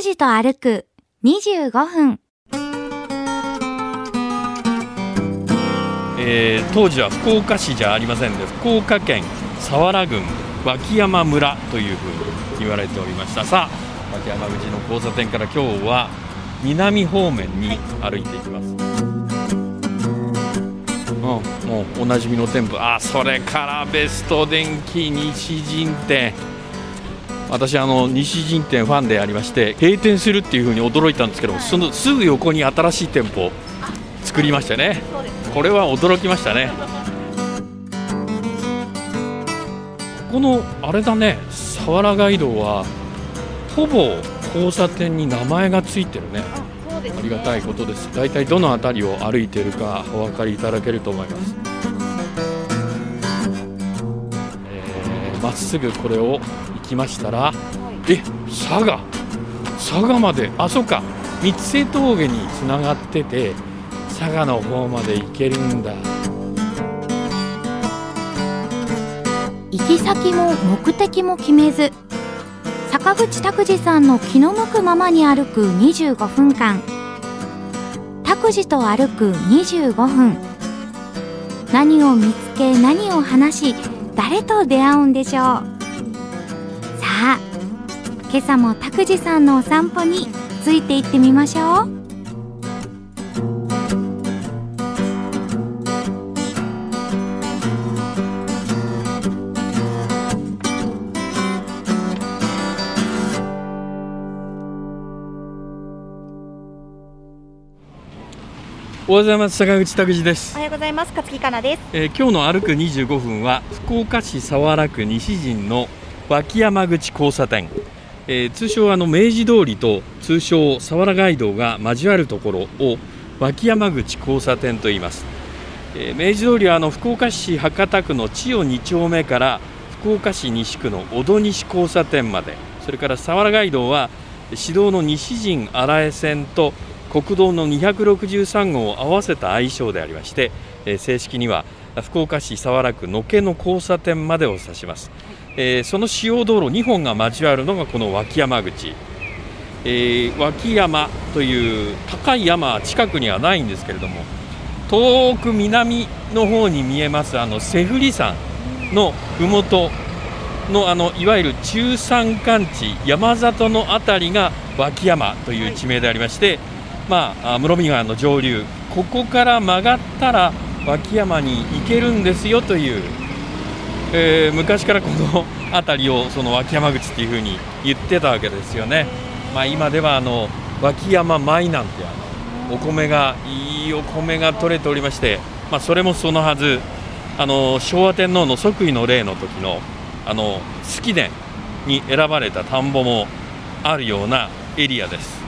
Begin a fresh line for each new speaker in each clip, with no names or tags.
拓司と歩く25分。
えー当時は福岡市じゃありませんで福岡県佐原郡脇山村というふうに言われておりました。さあ脇山口の交差点から今日は南方面に歩いていきます、うん、もうおなじみの店舗。あそれからベスト電機西陣店私あの西陣店ファンでありまして閉店するっていうふうに驚いたんですけどそのすぐ横に新しい店舗作りましたね。これは驚きましたね。ここのあれだね佐原街道はほぼ交差点に名前がついてるね。ありがたいことです。大体どの辺りを歩いているかお分かりいただけると思います。えーまっすぐこれを行きましたらえ佐賀？佐賀まで。あそっか。三瀬峠につながってて佐賀の方まで行けるんだ。
行き先も目的も決めず坂口拓司さんの気の向くままに歩く25分間。拓司と歩く25分。何を見つけ何を話し誰と出会うんでしょう。さあ今朝も拓司さんのお散歩について行ってみましょう
おはようございます坂口拓司です
おはようございます。勝木かなです。
えー今日の歩く25分は福岡市佐原区西陣の脇山口交差点、えー通称あの明治通りと通称佐原街道が交わるところを脇山口交差点と言います、えー明治通りはあの福岡市博多区の千代2丁目から福岡市西区の小戸西交差点までそれから佐原街道は市道の西陣荒江線と国道の263号を合わせた愛称でありまして、えー正式には福岡市佐原区野毛の交差点までを指します、えーその主要道路2本が交わるのがこの脇山口、えー脇山という高い山は近くにはないんですけれども遠く南の方に見えますあの瀬振山の麓のあのいわゆる中山間地山里のあたりが脇山という地名でありまして、まあ室見川の上流。ここから曲がったら脇山に行けるんですよという、えー昔からこの辺りをその脇山口っていうふうに言ってたわけですよね。まあ、今ではあの脇山米なんてあのお米がいいお米が取れておりまして、まあ、それもそのはずあの昭和天皇の即位の礼の時のあの式典に選ばれた田んぼもあるようなエリアです、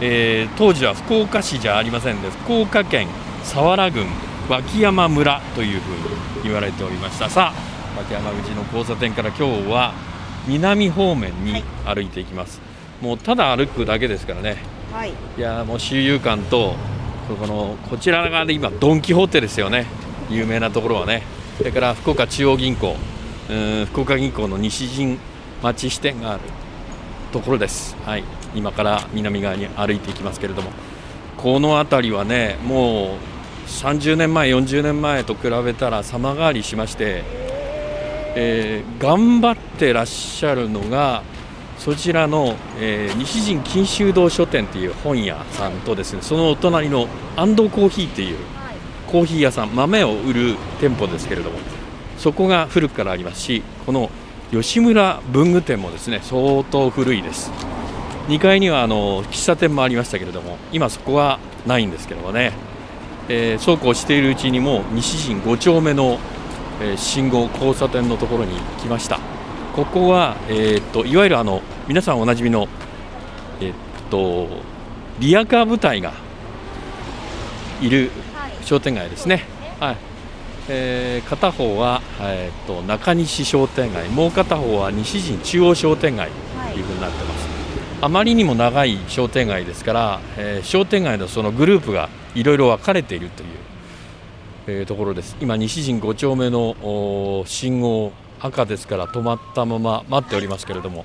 えー当時は福岡市じゃありませんで福岡県佐原郡脇山村というふうに言われておりましたさあ脇山口の交差点から今日は南方面に歩いていきます、もうただ歩くだけですからね。
はい。
いやーもう周遊館とこのこちら側で今ドン・キホーテですよね。有名なところはね。それから福岡中央銀行。うーん福岡銀行の西陣町支店があるところです。はい。今から南側に歩いていきますけれども。この辺りはねもう30年前40年前と比べたら様変わりしまして、えー頑張ってらっしゃるのがそちらの、えー西陣錦秋堂書店という本屋さんとですねそのお隣の安藤コーヒーというコーヒー屋さん豆を売る店舗ですけれどもそこが古くからありますしこの吉村文具店もですね相当古いです。2階にはあの喫茶店もありましたけれども今そこはないんですけどもね、えーそうこうしているうちにもう西陣5丁目の、えー信号交差点のところに来ました。ここは、えーっといわゆるあの皆さんおなじみの、えーっとリアカー部隊がいる商店街ですね。はい。えー片方は、えーっと中西商店街もう片方は西陣中央商店街というふうになってます、あまりにも長い商店街ですから、えー商店街のそのグループがいろいろ分かれているという、えーところです。今西陣5丁目の信号赤ですから止まったまま待っておりますけれども、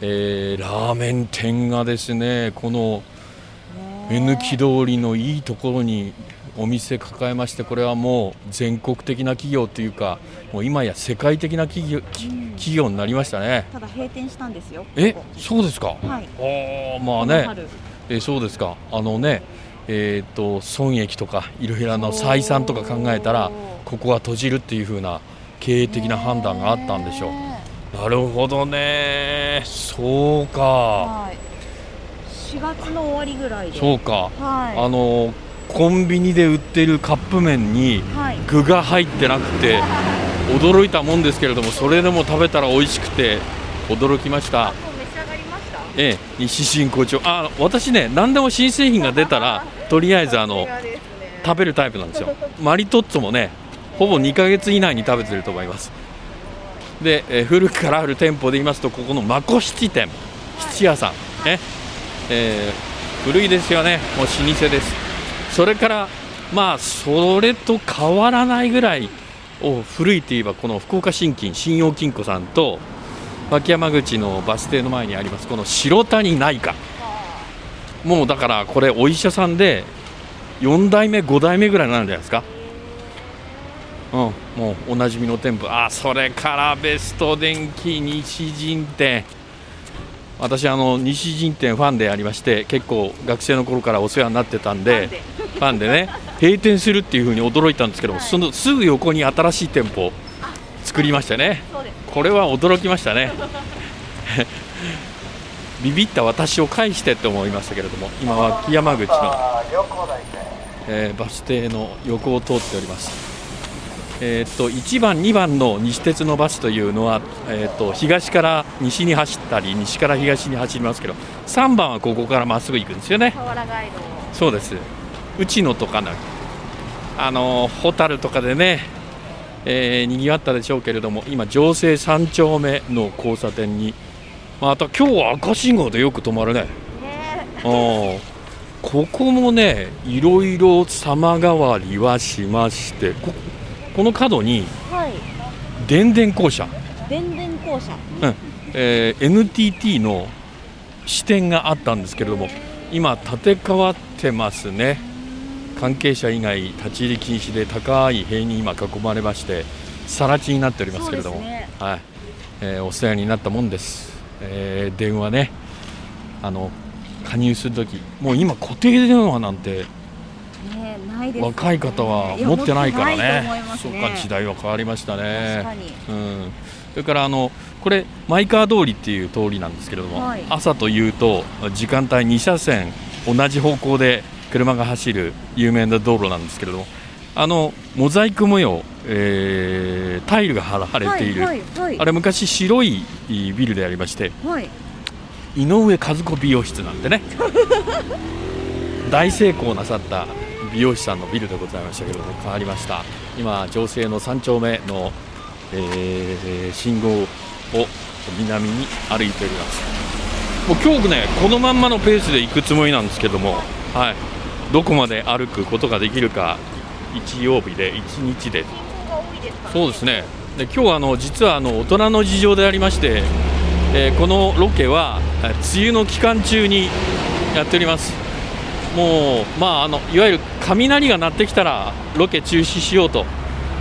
えー、ラーメン店がですねこの目抜き通りのいいところにお店抱えましてこれはもう全国的な企業というかもう今や世界的な企業,、企業になりましたね。
ただ閉店したんですよ
えそうですか、
はい、
おまあね。えそうですか。あのねえーと、損益とかいろいろな採算とか考えたらここは閉じるっていう風な経営的な判断があったんでしょう。なるほどね。そうか、はい、
4月の終わりぐらいで。
そうか、はい、あのコンビニで売ってるカップ麺に具が入ってなくて驚いたもんですけれどもそれでも食べたら美味しくて驚きました。ええ、西新校長あ私ね何でも新製品が出たらとりあえずあの、ね、食べるタイプなんですよ。マリトッツォもねほぼ2か月以内に食べてると思います。で、え古くからある店舗で言いますとここのまこ七店七屋さんね、えー、古いですよね。もう老舗です。それからまあそれと変わらないぐらいを古いといえばこの福岡新金信用金庫さんと脇山口のバス停の前にありますこの白谷内科もうだからこれお医者さんで4代目5代目ぐらいなんじゃないですか？うん、もうおなじみの店舗。あそれからベスト電機西陣店。私あの西陣店ファンでありまして結構学生の頃からお世話になってたんでファンで。ね閉店するっていうふうに驚いたんですけども、はい、そのすぐ横に新しい店舗作りましたね。これは驚きましたねビビった私を返してって思いましたけれども今は木山口の、えー、バス停の横を通っておりますえー、っと1番、2番の西鉄のバスというのは、えー、っと東から西に走ったり西から東に走りますけど3番はここからまっすぐ行くんですよね。そうですうちのとかのあのホタルとかでね、えー、にぎわったでしょうけれども今、城西3丁目の交差点にまた今日は赤信号でよく止まるね。ねここもねいろいろ様変わりはしましてここの角に、はい、電電公社。
電電公社、
うん。えー、NTT の支店があったんですけれども今建て替わってますね。関係者以外立ち入り禁止で高い塀に今囲まれまして更地になっておりますけれども、ね、はい。えー、お世話になったもんですえー、電話ね。あの加入するときもう今固定電話なんて、ねね、若い方は持ってないからね、ね、そうか時代は変わりましたね。うん、それからあのこれマイカー通りっていう通りなんですけれども、はい、朝というと時間帯2車線同じ方向で車が走る有名な道路なんですけれどもあのモザイク模様、えー、タイルが貼られている、はいはいはい、あれ昔白いビルでありまして、はい、井上和子美容室なんてね。大成功なさった美容師さんのビルでございましたけれども変わりました。今情勢の3丁目の、えー、信号を南に歩いております。もう今日ねこのまんまのペースで行くつもりなんですけどもはい。どこまで歩くことができるか日曜日で1日で。そうですね。で今日はあの実はあの大人の事情でありまして、えー、このロケは梅雨の期間中にやっております。もう、まあ、あのいわゆる雷が鳴ってきたらロケ中止しようと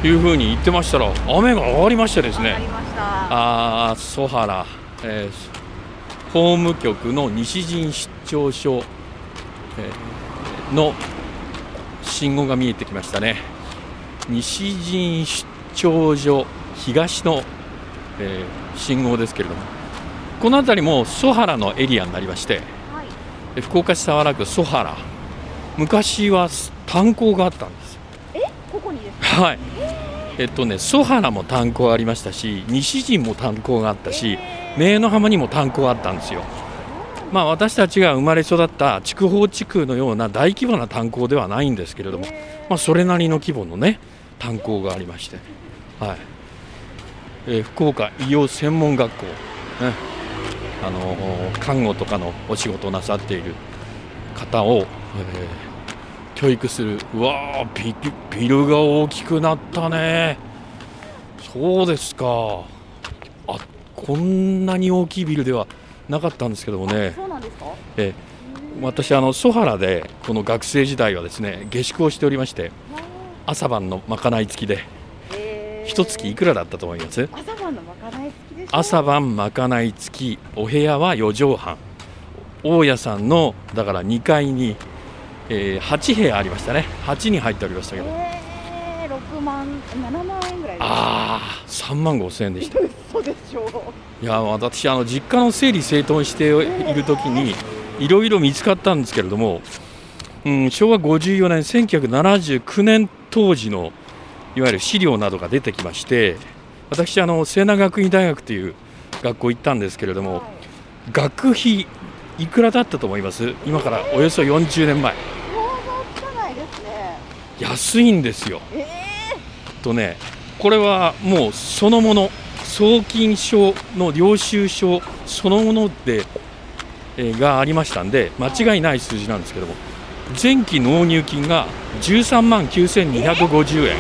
いうふうに言ってましたら雨が上がりましてですね。あ曽原、えー、法務局の西陣出張所、えー、の信号が見えてきましたね。西陣出張所東の、えー、信号ですけれども。この辺りも曽原のエリアになりまして、はい、福岡市早良区曽原昔は炭鉱があったんです。
え？ここにですか？
はい。えっとね曽原も炭鉱ありましたし西陣も炭鉱があったし明の浜にも炭鉱があったんですよまあ、私たちが生まれ育った筑豊地区のような大規模な炭鉱ではないんですけれども、まあ、それなりの規模のね炭鉱がありまして、はい。えー、福岡医療専門学校、ね、あの看護とかのお仕事をなさっている方を、えー、教育する。うわビビルが大きくなったね。そうですか。あこんなに大きいビルではなかったんですけどもね。
そうなんですか？
え私あのソハラでこの学生時代はですね下宿をしておりまして朝晩のまかない付きで
え。ー
一月いくらだったと思います？
朝晩のまかない付きでしょ。
朝晩まかない付きお部屋は4畳半。大家さんのだから2階に、えー8部屋ありましたね。8に入っておりましたけど。
えー、六万七万円ぐらいです。
ああ3万5千円でした。
嘘でしょう。
いや私あの実家の整理整頓している時にいろいろ見つかったんですけれども、うん、昭和54年1979年当時のいわゆる資料などが出てきまして私あの西南学院大学という学校行ったんですけれども学費いくらだったと思います？今からおよそ40年前。
想像つかないですね。
安いんですよ。
え
とねこれはもうそのもの送金証の領収書そのもので、えーがありましたんで間違いない数字なんですけども前期納入金が13万9250円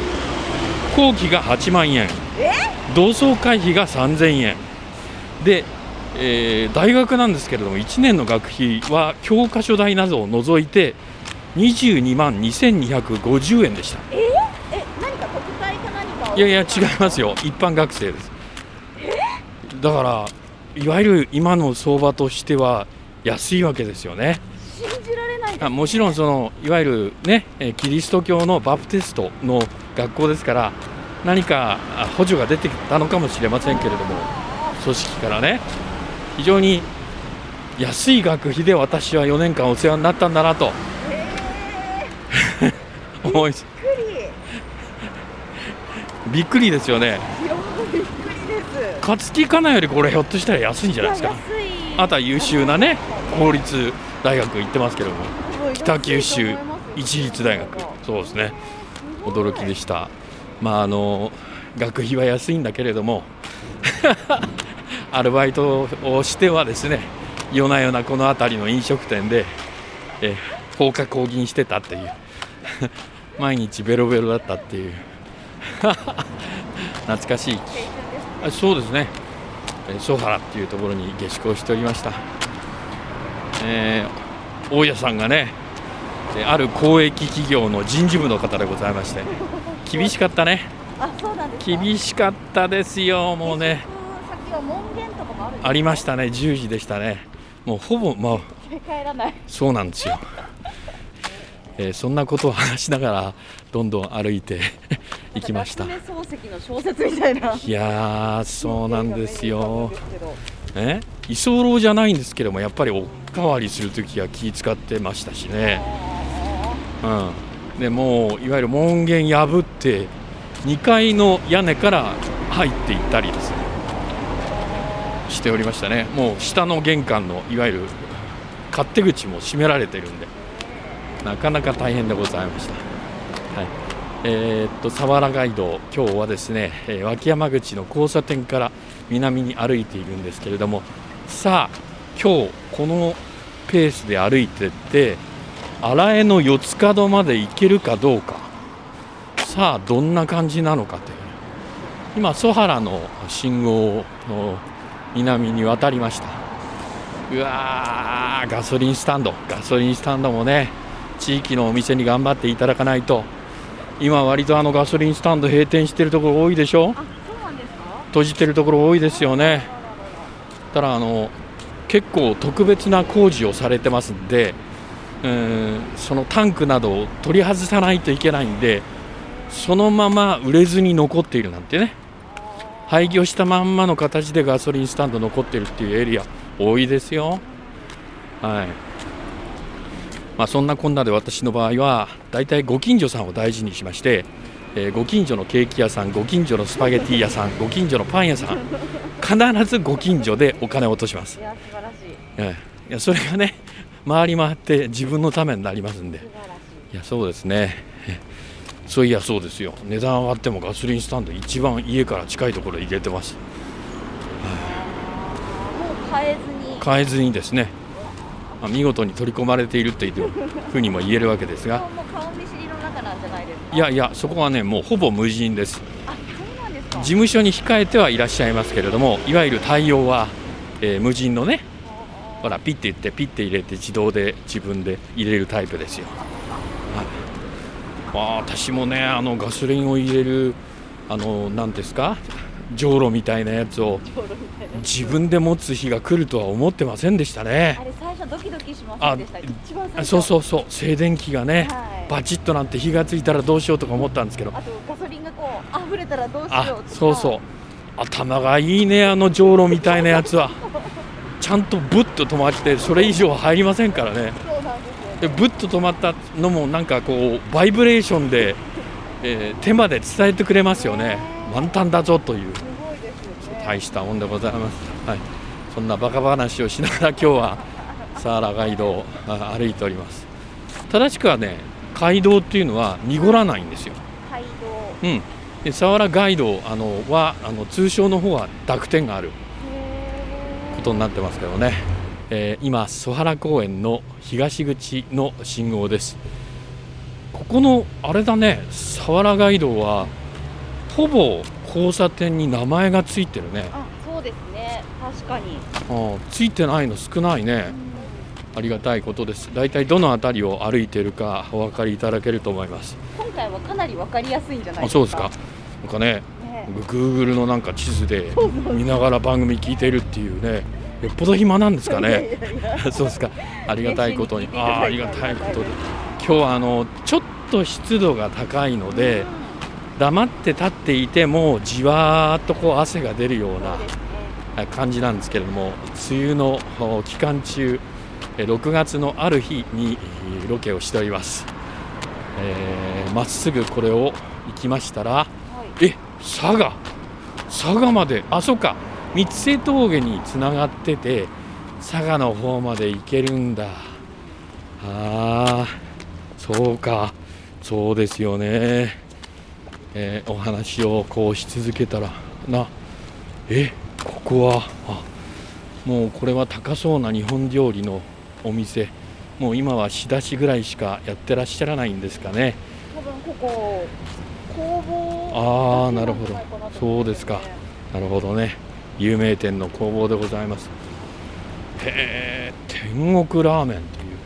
後期が8万円同窓会費が3000円。で、えー大学なんですけれども1年の学費は教科書代などを除いて22万2250円でした。いやいや違いますよ。一般学生ですだからいわゆる今の相場としては安いわけですよね
信じられないです。
あもちろんそのいわゆるねえーキリスト教のバプテストの学校ですから何かあ補助が出てきたのかもしれませんけれども組織からね非常に安い学費で私は4年間お世話になったんだなと 思い
びっくり。
ですよね。勝木かなよりこれひょっとしたら安いんじゃないですか。あとは優秀なね公立大学行ってますけども。北九州一律大学。そうですね。驚きで
し
した。まああの学費は安いんだけれども。アルバイトをしてはですね夜な夜なこの辺りの飲食店で、えー放課後銀してたっていう。毎日ベロベロだったっていう。懐かしい。あそうですね。えーソハラっていうところに下宿をしておりました、えー大家さんがねえーある公益企業の人事部の方でございまして 厳しかったね。厳しかったですよもうね。
あ
りましたね。10時でしたね。もうほぼまあ そうなんですよ、えーそんなことを話しながらどんどん歩いて 行きました。
夏目漱石の小説みたいな。い
やーそうなんですよ。
風景が目に浮かぶんですけど。
ね居候じゃないんですけどもやっぱりおかわりするときは気使ってましたしね、うん、でもういわゆる門限破って2階の屋根から入っていったりですね。しておりましたね。もう下の玄関のいわゆる勝手口も閉められてるんでなかなか大変でございました。はいえーっと佐原街道、今日はですね、えー脇山口の交差点から南に歩いているんですけれども、さあ、今日このペースで歩いてって、新江の四つ角まで行けるかどうか、さあ、どんな感じなのかという、今、曽原の信号の南に渡りました。うわー、ガソリンスタンド、ガソリンスタンドもね、地域のお店に頑張っていただかないと。今割とあのガソリンスタンド閉店してるところ多いでしょ？閉じてるところ多いですよね。ただあの結構特別な工事をされてますんでうんそのタンクなどを取り外さないといけないんでそのまま売れずに残っているなんてね。廃業したまんまの形でガソリンスタンド残ってるっていうエリア多いですよ。はいまあ、そんなこんなで私の場合は大体ご近所さんを大事にしまして、えーご近所のケーキ屋さんご近所のスパゲティ屋さんご近所のパン屋さん必ずご近所でお金を落とします。
い、や素晴らしい。
ええいやそれがね回り回って自分のためになりますんで。
い。
いやそうですね。えそういやそうですよ。値段上がってもガソリンスタンド一番家から近いところに入れてます。
もう変えずに。
変えずにですね、まあ、見事に取り込まれているというふうにも言えるわけですが。
い
やいやそこはねもうほぼ無人です。事務所に控えてはいらっしゃいますけれどもいわゆる対応は、えー無人のねほらピッて言ってピッて入れて自動で自分で入れるタイプですよ、はい。まあ、私もねあのガソリンを入れるあの何ですかじょうろみたいなやつを自分で持つ日が来るとは思ってませんでしたね
ドキドキしませんでした？一番最初。
そうそうそう。静電気がね、
はい。
バチッとなんて火がついたらどうしようとか思ったんですけど。
あとガソリンがこう溢れたらどうしよう
あ
とか。
そうそう。頭がいいねあのじょうろみたいなやつは。ちゃんとブッと止まってそれ以上入りませんからね。
ですよね。
でブッと止まったのもなんかこうバイブレーションで、えー手まで伝えてくれますよね。満タンだぞという。
ね。
大したもんでございます、はい、そんなバカ話をしながら今日はサハラ街道歩いております。正しくはね街道っていうのは濁らないんですよ。
街道。
うん、で佐原ガイドあのはあの通称の方は濁点があることになってますけどね、えー今曽原公園の東口の信号です。ここのあれだね佐原ガイドはほぼ交差点に名前がついてるね。
あそうですね。確かに。
うんついてないの少ないねありがたいことです。だいたいどの辺りを歩いているかお分かりいただけると思います。
今回はかなりわかりやすいんじゃないですか？
あそうですか。なんかね
ね
Google のなんか地図で見ながら番組聞いてるっていうねよっぽど暇なんですかね。そうですか。ありがたいことに。あーありがたいことで。今日はあのちょっと湿度が高いので黙って立っていてもじわーっとこう汗が出るような感じなんですけれども梅雨のお期間中え6月のある日にえーロケをしております。えーまっすぐこれを行きましたら
はい。
え佐賀？佐賀まで？あそうか。三瀬峠につながってて佐賀の方まで行けるんだ。あーそうか。そうですよね、えーお話をこうし続けたらなえここは？あもうこれは高そうな日本料理のお店。もう今は仕出しぐらいしかやってらっしゃらないんですかね。
多分ここ工房
あーなるほど。そうですか。なるほどね。有名店の工房でございます。へえ天国ラーメンという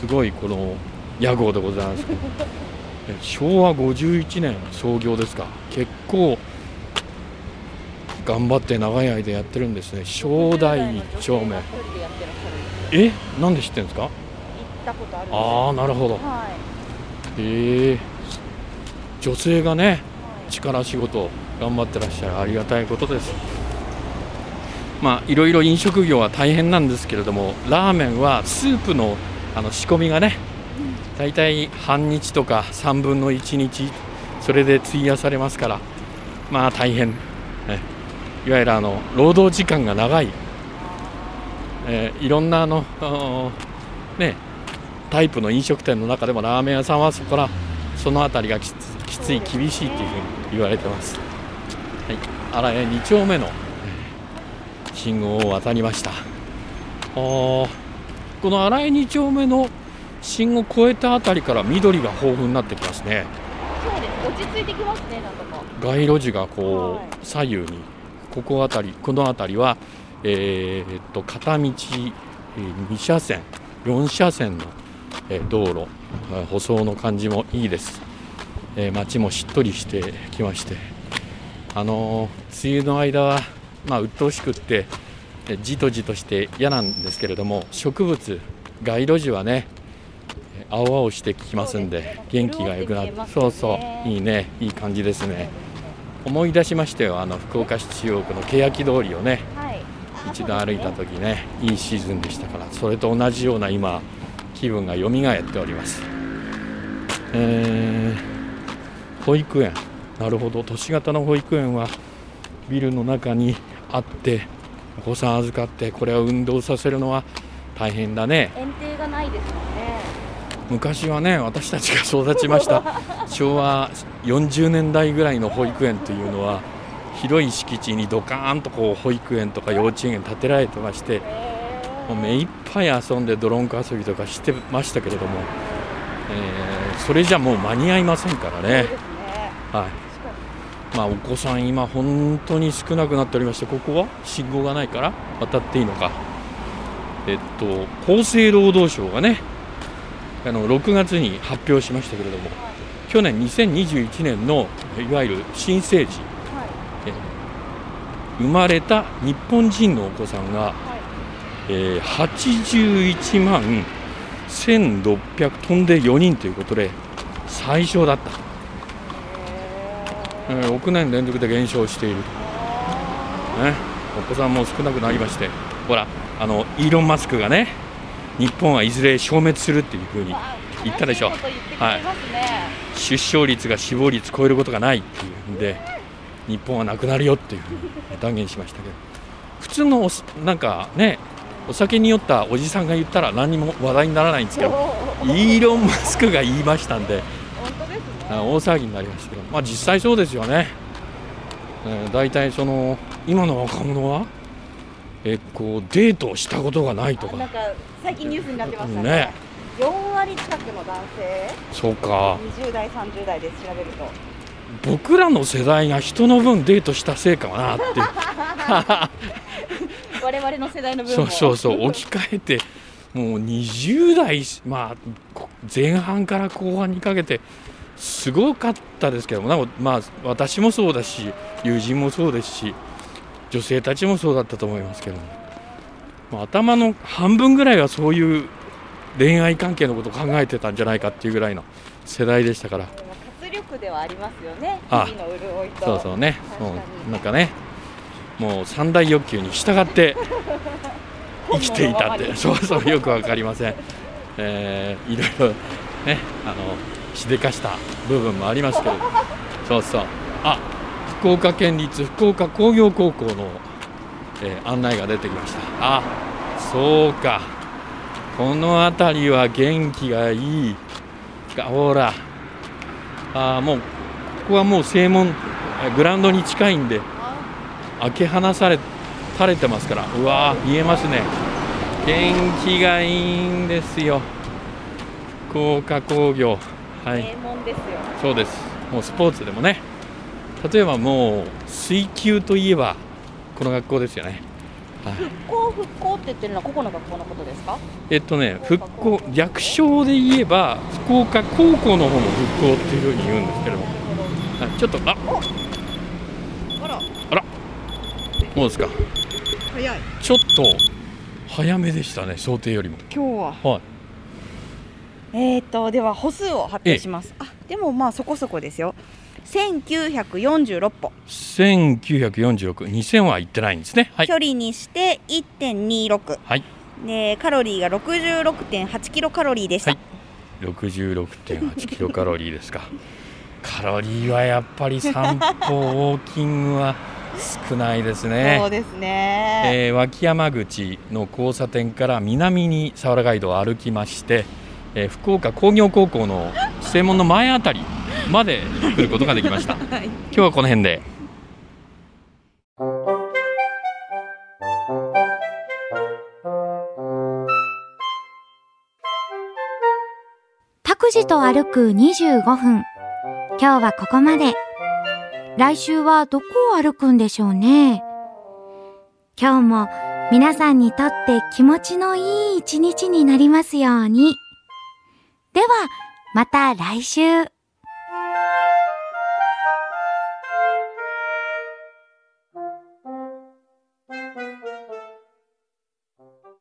すごいこの屋号でございますけど。え昭和51年創業ですか。結構頑張って長い間やってるんですね。正代一丁目えなんで知ってるんですか？
行ったことある
ああなるほど。
はい。
へえ女性がね
はい
力仕事頑張ってらっしゃる。ありがたいことです。まあいろいろ飲食業は大変なんですけれどもラーメンはスープのあの仕込みがね大体半日とか3分の1日それで費やされますからまあ大変、ね、いわゆるあの労働時間が長い、えーいろんなあのねタイプの飲食店の中でもラーメン屋さんはそこらその辺りがきつきつい厳しいというふうに言われてます。はい、荒江2丁目のえー信号を渡りました。この荒江2丁目の信号を越えたあたりから緑が豊富になってきますね。
そうです落ち着いてきますねなんとか
街路樹がこ
はいう
左右にここあたりこの辺りは、えーっと片道えー2車線4車線のえー道路えー舗装の感じもいいです、えー街もしっとりしてきまして。あのー梅雨の間はまあ鬱陶しくってえーじとじとして嫌なんですけれども植物街路樹はねえー青々してきますんで元気が良くな
って
そうそういいねいい感じですね。思い出しましたよ。あの福岡市中央区の欅通りをね
はい
一度歩いた時ねいいシーズンでしたからそれと同じような今気分が蘇っております。えー保育園。なるほど。都市型の保育園はビルの中にあってお子さん預かってこれを運動させるのは大変だね。
園庭がないですもんね。
昔はね私たちが育ちました昭和40年代ぐらいの保育園というのは広い敷地にドカーンとこう保育園とか幼稚園建てられてましてもう目いっぱい遊んでドロンコ遊びとかしてましたけれども、えーそれじゃもう間に合いませんからね。はい。まあ、お子さん今本当に少なくなっておりましてここは信号がないから渡っていいのか。えっと、厚生労働省がねあの6月に発表しましたけれども去年2021年のいわゆる新生児
はい
生まれた日本人のお子さんが、
はい。
えー81万1600飛んで4人ということで最小だった、えー。6年連続で減少している、ね、お子さんも少なくなりましてほらあのイーロン・マスクがね日本はいずれ消滅するっていうふうに言ったでしょ。
悲い。
出生率が死亡率超えることがないっていうんで日本はなくなるよっていうふうに断言しましたけど。普通のなんかねお酒に酔ったおじさんが言ったら何にも話題にならないんですけどイーロン・マスクが言いましたんで大騒ぎになりましたけど、まあ、実際そうですよね、えー、大体その今の若者はえこうデートをしたことがないとか。
なんか最近ニュースになってましたね。
ね。
4割近くの男性。
そうか。
20代30代で調べると
僕らの世代が人の分デートしたせいかなって。い う
我々の世代の分も。
そうそうそう置き換えてもう20代、まあ、こ前半から後半にかけてすごかったですけどもなんかまあ私もそうだし友人もそうですし女性たちもそうだったと思いますけども、まあ、頭の半分ぐらいはそういう恋愛関係のことを考えてたんじゃないかっていうぐらいの世代でしたから
活力ではありますよね
あ
日々の潤いと。
そうそうね。もうなんかねもう三大欲求に従って 生きていたって。そうそうよくわかりません、えーいろいろねあのしでかした部分もありますけど。そうそう。あ福岡県立福岡工業高校の、えー案内が出てきました。あそうか。この辺りは元気がいい。がほらあーもうここはもう正門えグラウンドに近いんで開け放され垂れてますからうわー見えますね。元気がいいんですよ。福岡工業。はい。そうです。もうスポーツでもね。例えばもう水球といえばこの学校ですよね、はい、
復興復興って言ってるのはここの学校のことですか
えっとね復興略称で言えば福岡高校の方の復興っていうふうに言うんですけども。はいちょっとあ
あら。
そうですか？
早い。
ちょっと早めでしたね想定よりも。
今日は。
はい。
えー、とでは歩数を発表します。あでもまあそこそこですよ。1946歩、
1946、2000は行ってないんですね。はい
距。離にして1.26、
はい。
でカロリーが66.8キロカロリーでした。
はい66.8キロカロリーですか。カロリーはやっぱり散歩、ウォーキングは少ないです
そう
ね。
ですね。
えー脇山口の交差点から南に佐原ガイドを歩きまして、えー福岡工業高校の正門の前あたりまで来ることができました。今
はい
日はこの辺で。
拓司と歩く25分。今日はここまで。来週はどこを歩くんでしょうね。今日も皆さんにとって気持ちのいい一日になりますように。では、また来週。